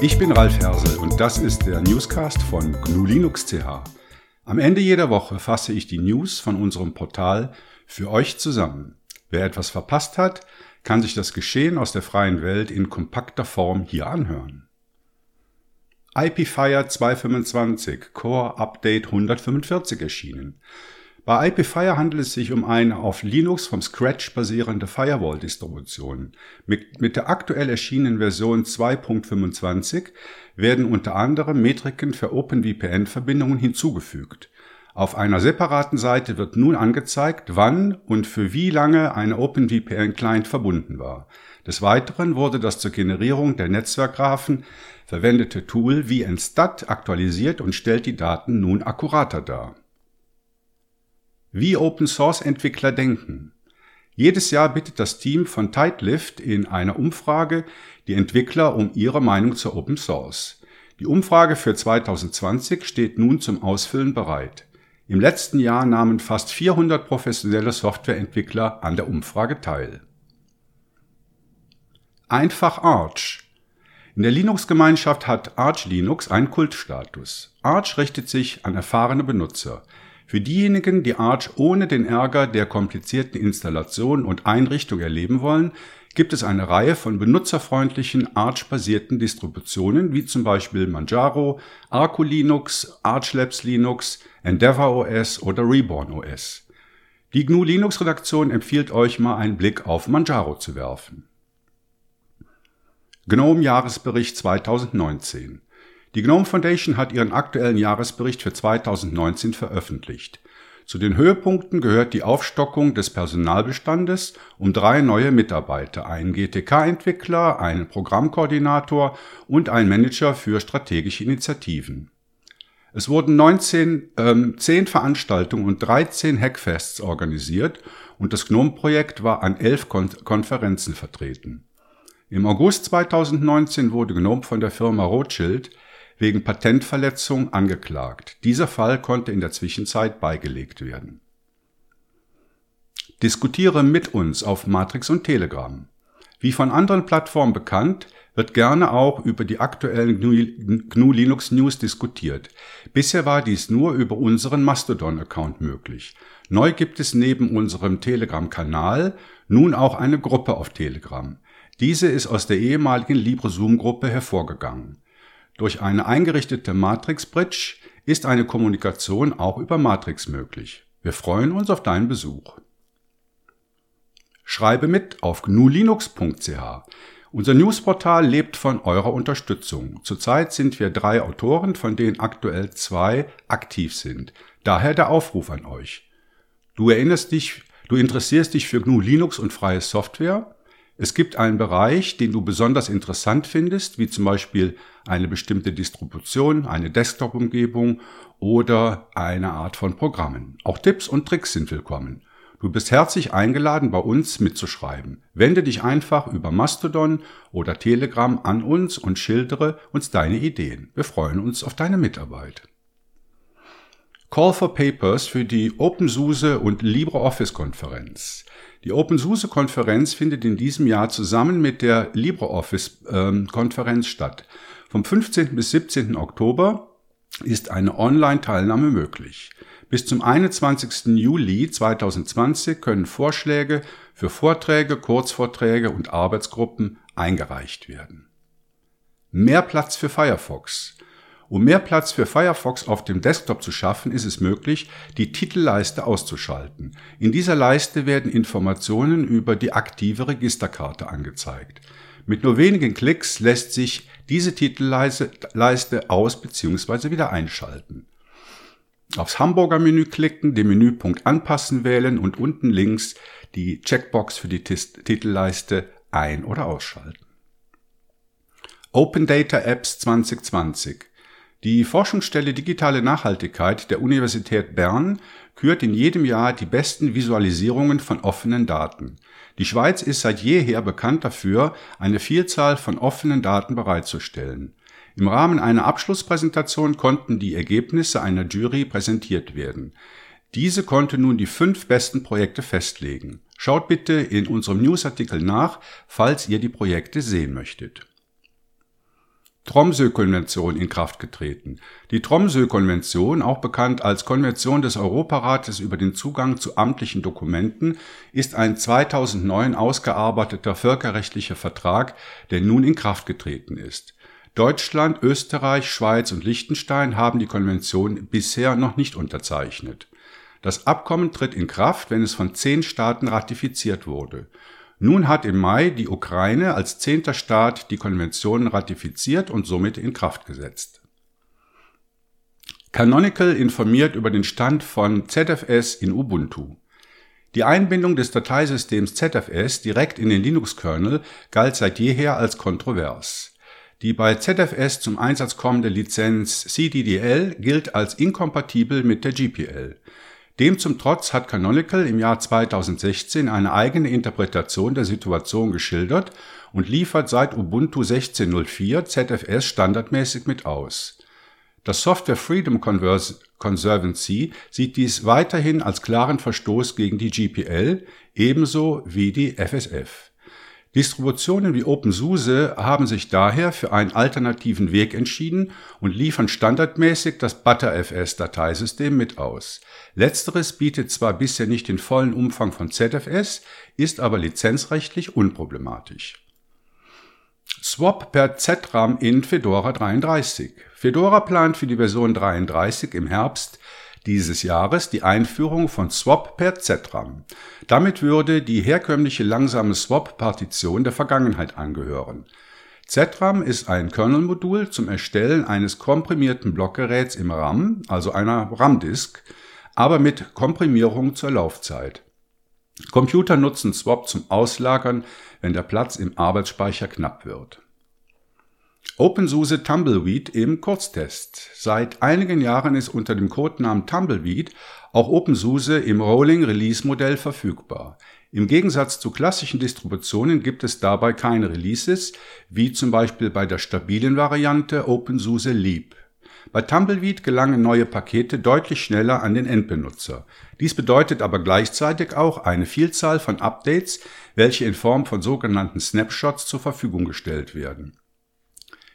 Ich bin Ralf Hersel und das ist der Newscast von GNU Linux CH. Am Ende jeder Woche fasse ich die News von unserem Portal für euch zusammen. Wer etwas verpasst hat, kann sich das Geschehen aus der freien Welt in kompakter Form hier anhören. IPFire 225 Core Update 145 erschienen. Bei IPFire handelt es sich um eine auf Linux vom Scratch basierende Firewall-Distribution. Mit, mit der aktuell erschienenen Version 2.25 werden unter anderem Metriken für OpenVPN-Verbindungen hinzugefügt. Auf einer separaten Seite wird nun angezeigt, wann und für wie lange ein OpenVPN-Client verbunden war. Des Weiteren wurde das zur Generierung der Netzwerkgraphen verwendete Tool VNstat aktualisiert und stellt die Daten nun akkurater dar. Wie Open-Source-Entwickler denken. Jedes Jahr bittet das Team von Tidelift in einer Umfrage die Entwickler um ihre Meinung zu Open Source. Die Umfrage für 2020 steht nun zum Ausfüllen bereit. Im letzten Jahr nahmen fast 400 professionelle Softwareentwickler an der Umfrage teil. Einfach Arch. In der Linux-Gemeinschaft hat Arch Linux einen Kultstatus. Arch richtet sich an erfahrene Benutzer. Für diejenigen, die Arch ohne den Ärger der komplizierten Installation und Einrichtung erleben wollen, gibt es eine Reihe von benutzerfreundlichen Arch-basierten Distributionen wie zum Beispiel Manjaro, Arco Linux, Arch Labs Linux, Endeavour OS oder Reborn OS. Die GNU Linux Redaktion empfiehlt euch mal einen Blick auf Manjaro zu werfen. GNOME Jahresbericht 2019 die GNOME Foundation hat ihren aktuellen Jahresbericht für 2019 veröffentlicht. Zu den Höhepunkten gehört die Aufstockung des Personalbestandes um drei neue Mitarbeiter, einen GTK-Entwickler, einen Programmkoordinator und einen Manager für strategische Initiativen. Es wurden 19, ähm, 10 Veranstaltungen und 13 Hackfests organisiert und das GNOME-Projekt war an elf Kon Konferenzen vertreten. Im August 2019 wurde GNOME von der Firma Rothschild wegen Patentverletzung angeklagt. Dieser Fall konnte in der Zwischenzeit beigelegt werden. Diskutiere mit uns auf Matrix und Telegram. Wie von anderen Plattformen bekannt, wird gerne auch über die aktuellen GNU Linux News diskutiert. Bisher war dies nur über unseren Mastodon-Account möglich. Neu gibt es neben unserem Telegram-Kanal nun auch eine Gruppe auf Telegram. Diese ist aus der ehemaligen LibreZoom-Gruppe hervorgegangen. Durch eine eingerichtete Matrix Bridge ist eine Kommunikation auch über Matrix möglich. Wir freuen uns auf deinen Besuch. Schreibe mit auf gnulinux.ch. Unser Newsportal lebt von eurer Unterstützung. Zurzeit sind wir drei Autoren, von denen aktuell zwei aktiv sind. Daher der Aufruf an euch. Du erinnerst dich, du interessierst dich für GNU Linux und freie Software? Es gibt einen Bereich, den du besonders interessant findest, wie zum Beispiel eine bestimmte Distribution, eine Desktop-Umgebung oder eine Art von Programmen. Auch Tipps und Tricks sind willkommen. Du bist herzlich eingeladen, bei uns mitzuschreiben. Wende dich einfach über Mastodon oder Telegram an uns und schildere uns deine Ideen. Wir freuen uns auf deine Mitarbeit. Call for Papers für die OpenSUSE und LibreOffice Konferenz. Die OpenSUSE-Konferenz findet in diesem Jahr zusammen mit der LibreOffice-Konferenz ähm, statt. Vom 15. bis 17. Oktober ist eine Online-Teilnahme möglich. Bis zum 21. Juli 2020 können Vorschläge für Vorträge, Kurzvorträge und Arbeitsgruppen eingereicht werden. Mehr Platz für Firefox. Um mehr Platz für Firefox auf dem Desktop zu schaffen, ist es möglich, die Titelleiste auszuschalten. In dieser Leiste werden Informationen über die aktive Registerkarte angezeigt. Mit nur wenigen Klicks lässt sich diese Titelleiste aus bzw. wieder einschalten. Aufs Hamburger Menü klicken, den Menüpunkt Anpassen wählen und unten links die Checkbox für die Titelleiste ein- oder ausschalten. Open Data Apps 2020 die Forschungsstelle Digitale Nachhaltigkeit der Universität Bern kürt in jedem Jahr die besten Visualisierungen von offenen Daten. Die Schweiz ist seit jeher bekannt dafür, eine Vielzahl von offenen Daten bereitzustellen. Im Rahmen einer Abschlusspräsentation konnten die Ergebnisse einer Jury präsentiert werden. Diese konnte nun die fünf besten Projekte festlegen. Schaut bitte in unserem Newsartikel nach, falls ihr die Projekte sehen möchtet. Tromsø-Konvention in Kraft getreten. Die Tromsø-Konvention, auch bekannt als Konvention des Europarates über den Zugang zu amtlichen Dokumenten, ist ein 2009 ausgearbeiteter völkerrechtlicher Vertrag, der nun in Kraft getreten ist. Deutschland, Österreich, Schweiz und Liechtenstein haben die Konvention bisher noch nicht unterzeichnet. Das Abkommen tritt in Kraft, wenn es von zehn Staaten ratifiziert wurde. Nun hat im Mai die Ukraine als zehnter Staat die Konvention ratifiziert und somit in Kraft gesetzt. Canonical informiert über den Stand von ZFS in Ubuntu. Die Einbindung des Dateisystems ZFS direkt in den Linux-Kernel galt seit jeher als kontrovers. Die bei ZFS zum Einsatz kommende Lizenz CDDL gilt als inkompatibel mit der GPL. Dem zum Trotz hat Canonical im Jahr 2016 eine eigene Interpretation der Situation geschildert und liefert seit Ubuntu 16.04 ZFS standardmäßig mit aus. Das Software Freedom Conservancy sieht dies weiterhin als klaren Verstoß gegen die GPL, ebenso wie die FSF. Distributionen wie OpenSUSE haben sich daher für einen alternativen Weg entschieden und liefern standardmäßig das ButterFS-Dateisystem mit aus. Letzteres bietet zwar bisher nicht den vollen Umfang von ZFS, ist aber lizenzrechtlich unproblematisch. Swap per ZRAM in Fedora 33. Fedora plant für die Version 33 im Herbst dieses Jahres die Einführung von Swap per ZRAM. Damit würde die herkömmliche langsame Swap-Partition der Vergangenheit angehören. ZRAM ist ein Kernel-Modul zum Erstellen eines komprimierten Blockgeräts im RAM, also einer RAM-Disk, aber mit Komprimierung zur Laufzeit. Computer nutzen Swap zum Auslagern, wenn der Platz im Arbeitsspeicher knapp wird. OpenSUSE Tumbleweed im Kurztest. Seit einigen Jahren ist unter dem Codenamen Tumbleweed auch OpenSUSE im Rolling Release Modell verfügbar. Im Gegensatz zu klassischen Distributionen gibt es dabei keine Releases, wie zum Beispiel bei der stabilen Variante OpenSUSE Leap. Bei Tumbleweed gelangen neue Pakete deutlich schneller an den Endbenutzer. Dies bedeutet aber gleichzeitig auch eine Vielzahl von Updates, welche in Form von sogenannten Snapshots zur Verfügung gestellt werden.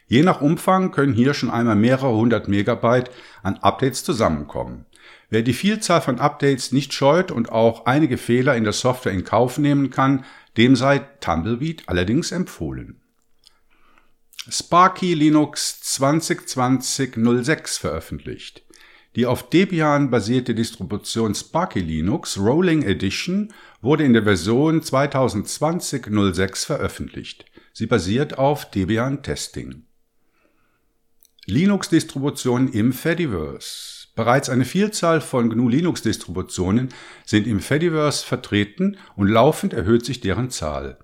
Je nach Umfang können hier schon einmal mehrere hundert Megabyte an Updates zusammenkommen. Wer die Vielzahl von Updates nicht scheut und auch einige Fehler in der Software in Kauf nehmen kann, dem sei Tumbleweed allerdings empfohlen. Sparky Linux 2020-06 veröffentlicht. Die auf Debian basierte Distribution Sparky Linux Rolling Edition wurde in der Version 2020-06 veröffentlicht. Sie basiert auf Debian Testing. Linux-Distributionen im Fediverse. Bereits eine Vielzahl von GNU Linux-Distributionen sind im Fediverse vertreten und laufend erhöht sich deren Zahl.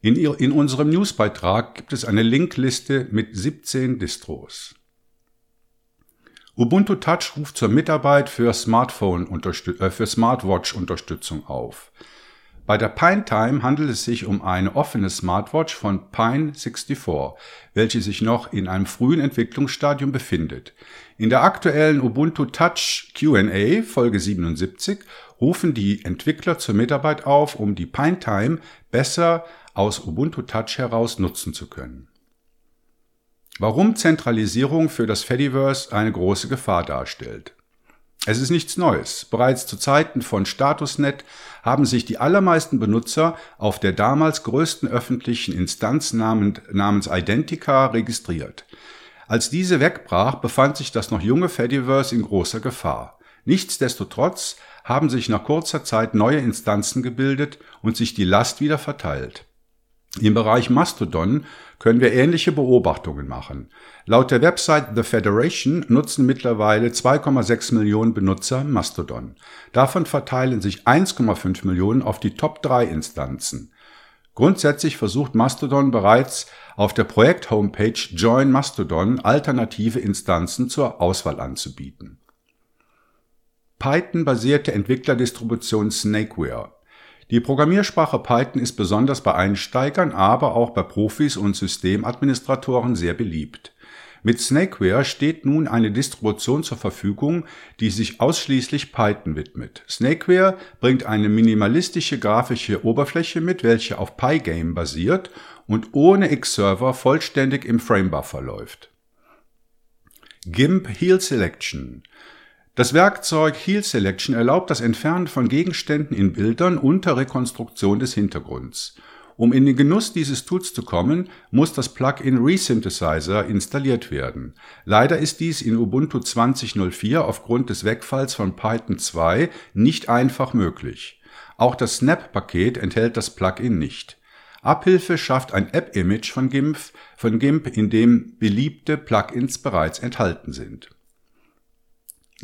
In, in unserem Newsbeitrag gibt es eine Linkliste mit 17 Distros. Ubuntu Touch ruft zur Mitarbeit für Smartphone äh, für Smartwatch Unterstützung auf. Bei der Pine Time handelt es sich um eine offene Smartwatch von Pine64, welche sich noch in einem frühen Entwicklungsstadium befindet. In der aktuellen Ubuntu Touch Q&A Folge 77 rufen die Entwickler zur Mitarbeit auf, um die Pine Time besser aus Ubuntu Touch heraus nutzen zu können. Warum Zentralisierung für das Fediverse eine große Gefahr darstellt. Es ist nichts Neues. Bereits zu Zeiten von StatusNet haben sich die allermeisten Benutzer auf der damals größten öffentlichen Instanz namens Identica registriert. Als diese wegbrach, befand sich das noch junge Fediverse in großer Gefahr. Nichtsdestotrotz haben sich nach kurzer Zeit neue Instanzen gebildet und sich die Last wieder verteilt. Im Bereich Mastodon können wir ähnliche Beobachtungen machen. Laut der Website The Federation nutzen mittlerweile 2,6 Millionen Benutzer Mastodon. Davon verteilen sich 1,5 Millionen auf die Top 3 Instanzen. Grundsätzlich versucht Mastodon bereits auf der Projekt-Homepage Join Mastodon alternative Instanzen zur Auswahl anzubieten. Python-basierte Entwicklerdistribution Snakeware die Programmiersprache Python ist besonders bei Einsteigern, aber auch bei Profis und Systemadministratoren sehr beliebt. Mit Snakeware steht nun eine Distribution zur Verfügung, die sich ausschließlich Python widmet. Snakeware bringt eine minimalistische grafische Oberfläche mit, welche auf Pygame basiert und ohne Xserver vollständig im Framebuffer läuft. GIMP Heal Selection. Das Werkzeug Heal Selection erlaubt das Entfernen von Gegenständen in Bildern unter Rekonstruktion des Hintergrunds. Um in den Genuss dieses Tools zu kommen, muss das Plugin Resynthesizer installiert werden. Leider ist dies in Ubuntu 20.04 aufgrund des Wegfalls von Python 2 nicht einfach möglich. Auch das Snap-Paket enthält das Plugin nicht. Abhilfe schafft ein App-Image von GIMP, von GIMP, in dem beliebte Plugins bereits enthalten sind.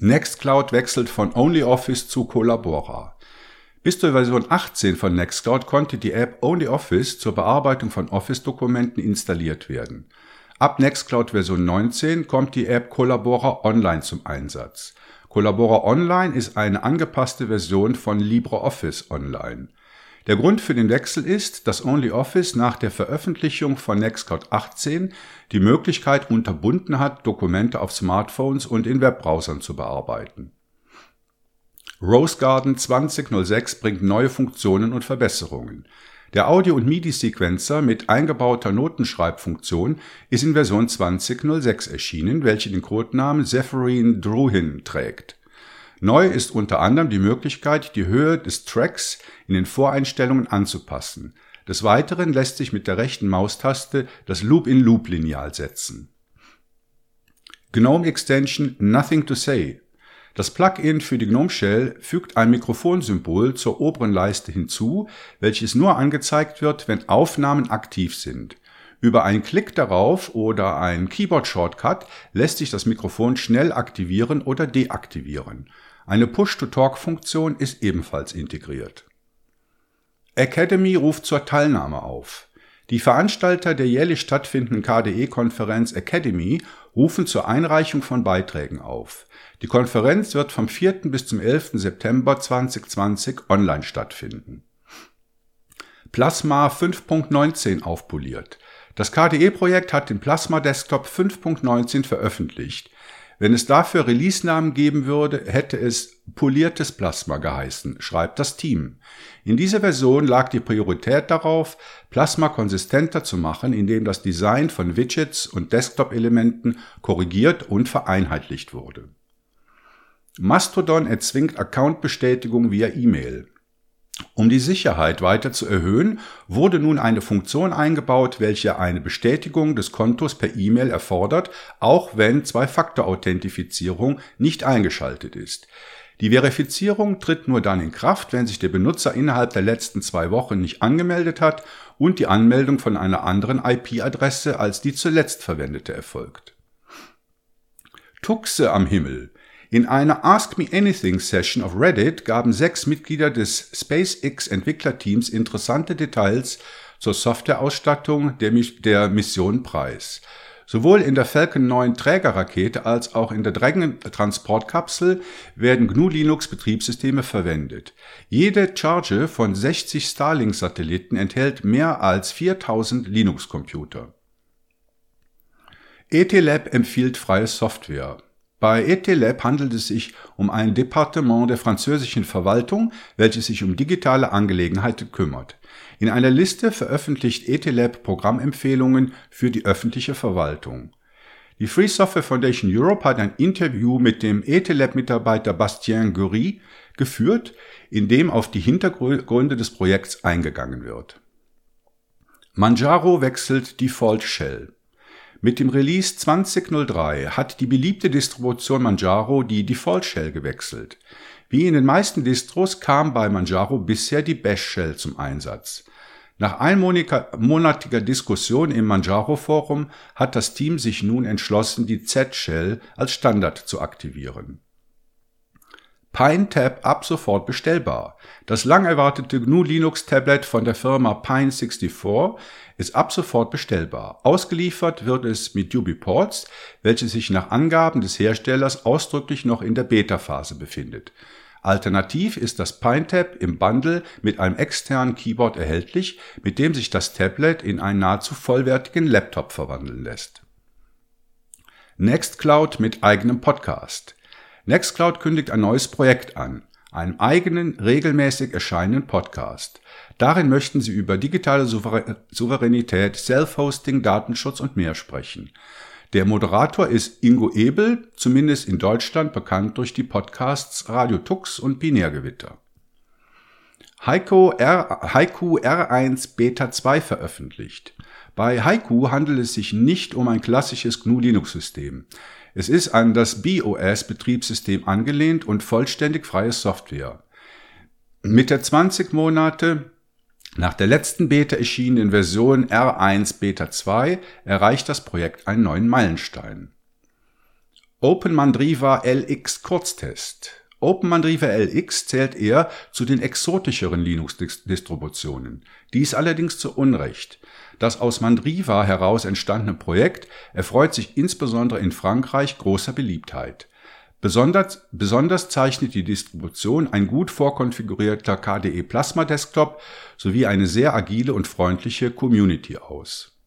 Nextcloud wechselt von OnlyOffice zu Collabora. Bis zur Version 18 von Nextcloud konnte die App OnlyOffice zur Bearbeitung von Office-Dokumenten installiert werden. Ab Nextcloud Version 19 kommt die App Collabora Online zum Einsatz. Collabora Online ist eine angepasste Version von LibreOffice Online. Der Grund für den Wechsel ist, dass OnlyOffice nach der Veröffentlichung von Nextcloud 18 die Möglichkeit unterbunden hat, Dokumente auf Smartphones und in Webbrowsern zu bearbeiten. Rose Garden 2006 bringt neue Funktionen und Verbesserungen. Der Audio- und MIDI-Sequencer mit eingebauter Notenschreibfunktion ist in Version 2006 erschienen, welche den Codenamen Zephyrin Druhin trägt. Neu ist unter anderem die Möglichkeit, die Höhe des Tracks in den Voreinstellungen anzupassen. Des Weiteren lässt sich mit der rechten Maustaste das Loop-in-Loop-Lineal setzen. GNOME Extension Nothing to Say das Plugin für die GNOME Shell fügt ein Mikrofonsymbol zur oberen Leiste hinzu, welches nur angezeigt wird, wenn Aufnahmen aktiv sind. Über einen Klick darauf oder einen Keyboard-Shortcut lässt sich das Mikrofon schnell aktivieren oder deaktivieren. Eine Push-to-Talk-Funktion ist ebenfalls integriert. Academy ruft zur Teilnahme auf. Die Veranstalter der jährlich stattfindenden KDE-Konferenz Academy rufen zur Einreichung von Beiträgen auf. Die Konferenz wird vom 4. bis zum 11. September 2020 online stattfinden. Plasma 5.19 aufpoliert. Das KDE-Projekt hat den Plasma Desktop 5.19 veröffentlicht. Wenn es dafür Release-Namen geben würde, hätte es poliertes Plasma geheißen, schreibt das Team. In dieser Version lag die Priorität darauf, Plasma konsistenter zu machen, indem das Design von Widgets und Desktop-Elementen korrigiert und vereinheitlicht wurde. Mastodon erzwingt Account-Bestätigung via E-Mail. Um die Sicherheit weiter zu erhöhen, wurde nun eine Funktion eingebaut, welche eine Bestätigung des Kontos per E-Mail erfordert, auch wenn Zwei-Faktor-Authentifizierung nicht eingeschaltet ist. Die Verifizierung tritt nur dann in Kraft, wenn sich der Benutzer innerhalb der letzten zwei Wochen nicht angemeldet hat und die Anmeldung von einer anderen IP-Adresse als die zuletzt verwendete erfolgt. Tuxe am Himmel. In einer Ask Me Anything Session auf Reddit gaben sechs Mitglieder des SpaceX Entwicklerteams interessante Details zur Softwareausstattung der, der Mission preis. Sowohl in der Falcon 9 Trägerrakete als auch in der Transportkapsel werden GNU Linux Betriebssysteme verwendet. Jede Charge von 60 Starlink Satelliten enthält mehr als 4000 Linux Computer. ETLab empfiehlt freie Software. Bei ETLab handelt es sich um ein Departement der französischen Verwaltung, welches sich um digitale Angelegenheiten kümmert. In einer Liste veröffentlicht ETLab Programmempfehlungen für die öffentliche Verwaltung. Die Free Software Foundation Europe hat ein Interview mit dem ETLab-Mitarbeiter Bastien Gury geführt, in dem auf die Hintergründe des Projekts eingegangen wird. Manjaro wechselt Default Shell. Mit dem Release 2003 hat die beliebte Distribution Manjaro die Default Shell gewechselt. Wie in den meisten Distros kam bei Manjaro bisher die Bash Shell zum Einsatz. Nach einmonatiger Diskussion im Manjaro Forum hat das Team sich nun entschlossen, die Z-Shell als Standard zu aktivieren. PineTab ab sofort bestellbar. Das lang erwartete GNU Linux Tablet von der Firma Pine64 ist ab sofort bestellbar. Ausgeliefert wird es mit UbiPorts, welche sich nach Angaben des Herstellers ausdrücklich noch in der Beta-Phase befindet. Alternativ ist das PineTab im Bundle mit einem externen Keyboard erhältlich, mit dem sich das Tablet in einen nahezu vollwertigen Laptop verwandeln lässt. Nextcloud mit eigenem Podcast. Nextcloud kündigt ein neues Projekt an, einen eigenen, regelmäßig erscheinenden Podcast. Darin möchten sie über digitale Souveränität, Self-Hosting, Datenschutz und mehr sprechen. Der Moderator ist Ingo Ebel, zumindest in Deutschland bekannt durch die Podcasts Radio Tux und Binärgewitter. Heiko, Haiku R1 Beta 2 veröffentlicht. Bei Haiku handelt es sich nicht um ein klassisches GNU-Linux-System. Es ist an das BOS-Betriebssystem angelehnt und vollständig freie Software. Mit der 20 Monate nach der letzten Beta erschienenen Version R1 Beta 2 erreicht das Projekt einen neuen Meilenstein. OpenMandriva LX Kurztest. OpenMandriva LX zählt eher zu den exotischeren Linux-Distributionen. Dies allerdings zu Unrecht. Das aus Mandriva heraus entstandene Projekt erfreut sich insbesondere in Frankreich großer Beliebtheit. Besonders, besonders zeichnet die Distribution ein gut vorkonfigurierter KDE Plasma Desktop sowie eine sehr agile und freundliche Community aus.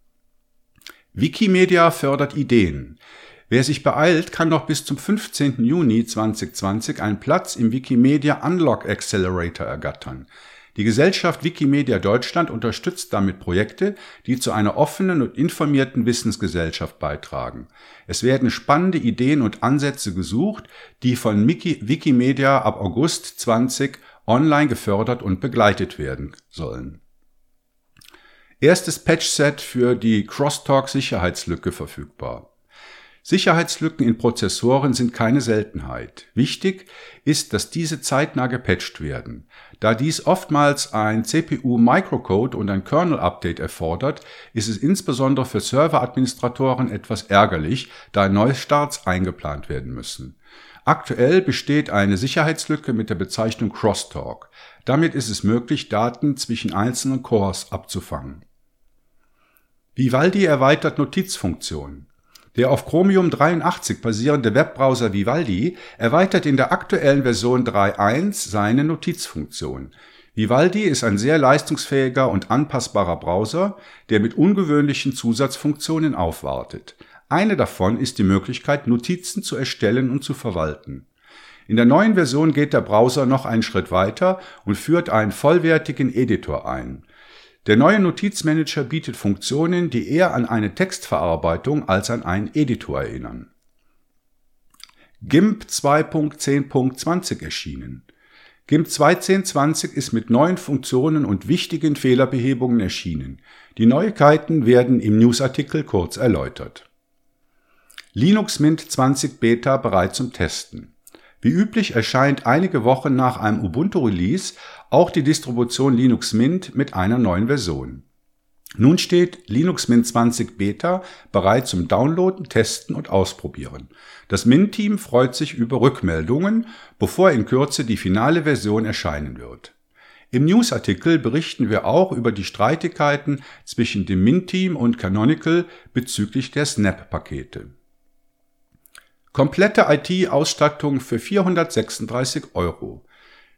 Wikimedia fördert Ideen. Wer sich beeilt, kann noch bis zum 15. Juni 2020 einen Platz im Wikimedia Unlock Accelerator ergattern. Die Gesellschaft Wikimedia Deutschland unterstützt damit Projekte, die zu einer offenen und informierten Wissensgesellschaft beitragen. Es werden spannende Ideen und Ansätze gesucht, die von Wikimedia ab August 20 online gefördert und begleitet werden sollen. Erstes Patchset für die Crosstalk Sicherheitslücke verfügbar. Sicherheitslücken in Prozessoren sind keine Seltenheit. Wichtig ist, dass diese zeitnah gepatcht werden. Da dies oftmals ein CPU-Microcode und ein Kernel-Update erfordert, ist es insbesondere für Serveradministratoren etwas ärgerlich, da Neustarts eingeplant werden müssen. Aktuell besteht eine Sicherheitslücke mit der Bezeichnung Crosstalk. Damit ist es möglich, Daten zwischen einzelnen Cores abzufangen. Vivaldi erweitert Notizfunktionen. Der auf Chromium 83 basierende Webbrowser Vivaldi erweitert in der aktuellen Version 3.1 seine Notizfunktion. Vivaldi ist ein sehr leistungsfähiger und anpassbarer Browser, der mit ungewöhnlichen Zusatzfunktionen aufwartet. Eine davon ist die Möglichkeit, Notizen zu erstellen und zu verwalten. In der neuen Version geht der Browser noch einen Schritt weiter und führt einen vollwertigen Editor ein. Der neue Notizmanager bietet Funktionen, die eher an eine Textverarbeitung als an einen Editor erinnern. GIMP 2.10.20 erschienen. GIMP 2.10.20 ist mit neuen Funktionen und wichtigen Fehlerbehebungen erschienen. Die Neuigkeiten werden im Newsartikel kurz erläutert. Linux Mint 20 Beta bereit zum Testen. Wie üblich erscheint einige Wochen nach einem Ubuntu-Release auch die Distribution Linux Mint mit einer neuen Version. Nun steht Linux Mint 20 Beta bereit zum Downloaden, Testen und Ausprobieren. Das Mint-Team freut sich über Rückmeldungen, bevor in Kürze die finale Version erscheinen wird. Im Newsartikel berichten wir auch über die Streitigkeiten zwischen dem Mint-Team und Canonical bezüglich der Snap-Pakete. Komplette IT-Ausstattung für 436 Euro.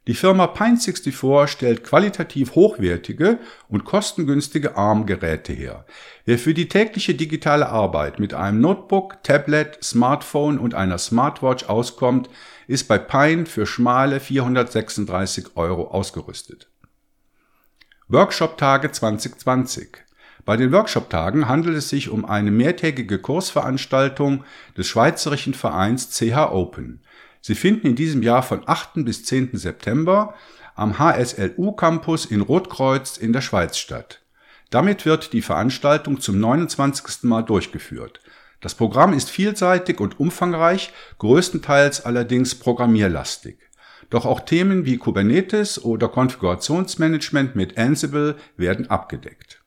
Die Firma Pine64 stellt qualitativ hochwertige und kostengünstige ARM-Geräte her. Wer für die tägliche digitale Arbeit mit einem Notebook, Tablet, Smartphone und einer Smartwatch auskommt, ist bei Pine für schmale 436 Euro ausgerüstet. Workshop-Tage 2020 bei den Workshop-Tagen handelt es sich um eine mehrtägige Kursveranstaltung des Schweizerischen Vereins CH Open. Sie finden in diesem Jahr von 8. bis 10. September am HSLU Campus in Rotkreuz in der Schweiz statt. Damit wird die Veranstaltung zum 29. Mal durchgeführt. Das Programm ist vielseitig und umfangreich, größtenteils allerdings programmierlastig. Doch auch Themen wie Kubernetes oder Konfigurationsmanagement mit Ansible werden abgedeckt.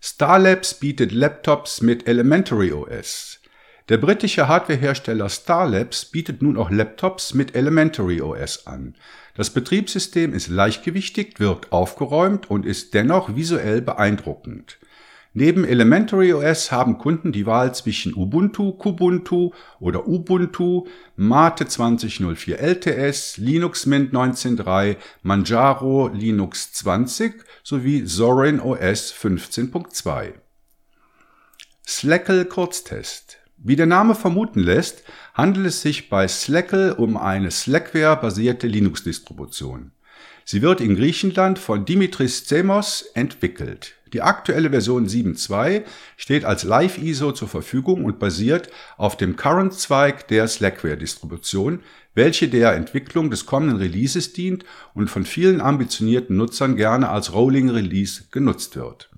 Starlabs bietet Laptops mit Elementary OS. Der britische Hardwarehersteller Starlabs bietet nun auch Laptops mit Elementary OS an. Das Betriebssystem ist leichtgewichtig, wirkt aufgeräumt und ist dennoch visuell beeindruckend. Neben Elementary OS haben Kunden die Wahl zwischen Ubuntu, Kubuntu oder Ubuntu, Mate 2004 LTS, Linux Mint 19.3, Manjaro Linux 20 sowie Zorin OS 15.2. Slackle Kurztest. Wie der Name vermuten lässt, handelt es sich bei Slackle um eine Slackware-basierte Linux-Distribution. Sie wird in Griechenland von Dimitris Zemos entwickelt. Die aktuelle Version 7.2 steht als Live-ISO zur Verfügung und basiert auf dem Current-Zweig der Slackware-Distribution, welche der Entwicklung des kommenden Releases dient und von vielen ambitionierten Nutzern gerne als Rolling Release genutzt wird.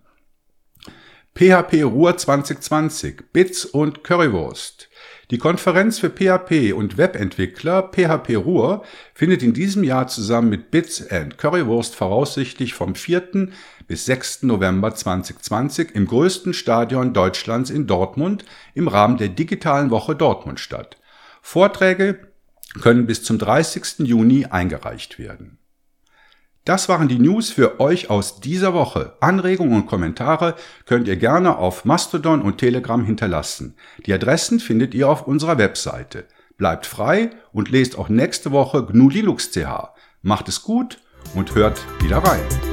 PHP Ruhr 2020 Bits und Currywurst die Konferenz für PHP und Webentwickler PHP Ruhr findet in diesem Jahr zusammen mit Bits and Currywurst voraussichtlich vom 4. bis 6. November 2020 im größten Stadion Deutschlands in Dortmund im Rahmen der digitalen Woche Dortmund statt. Vorträge können bis zum 30. Juni eingereicht werden. Das waren die News für euch aus dieser Woche. Anregungen und Kommentare könnt ihr gerne auf Mastodon und Telegram hinterlassen. Die Adressen findet ihr auf unserer Webseite. Bleibt frei und lest auch nächste Woche GNU Linux CH. Macht es gut und hört wieder rein.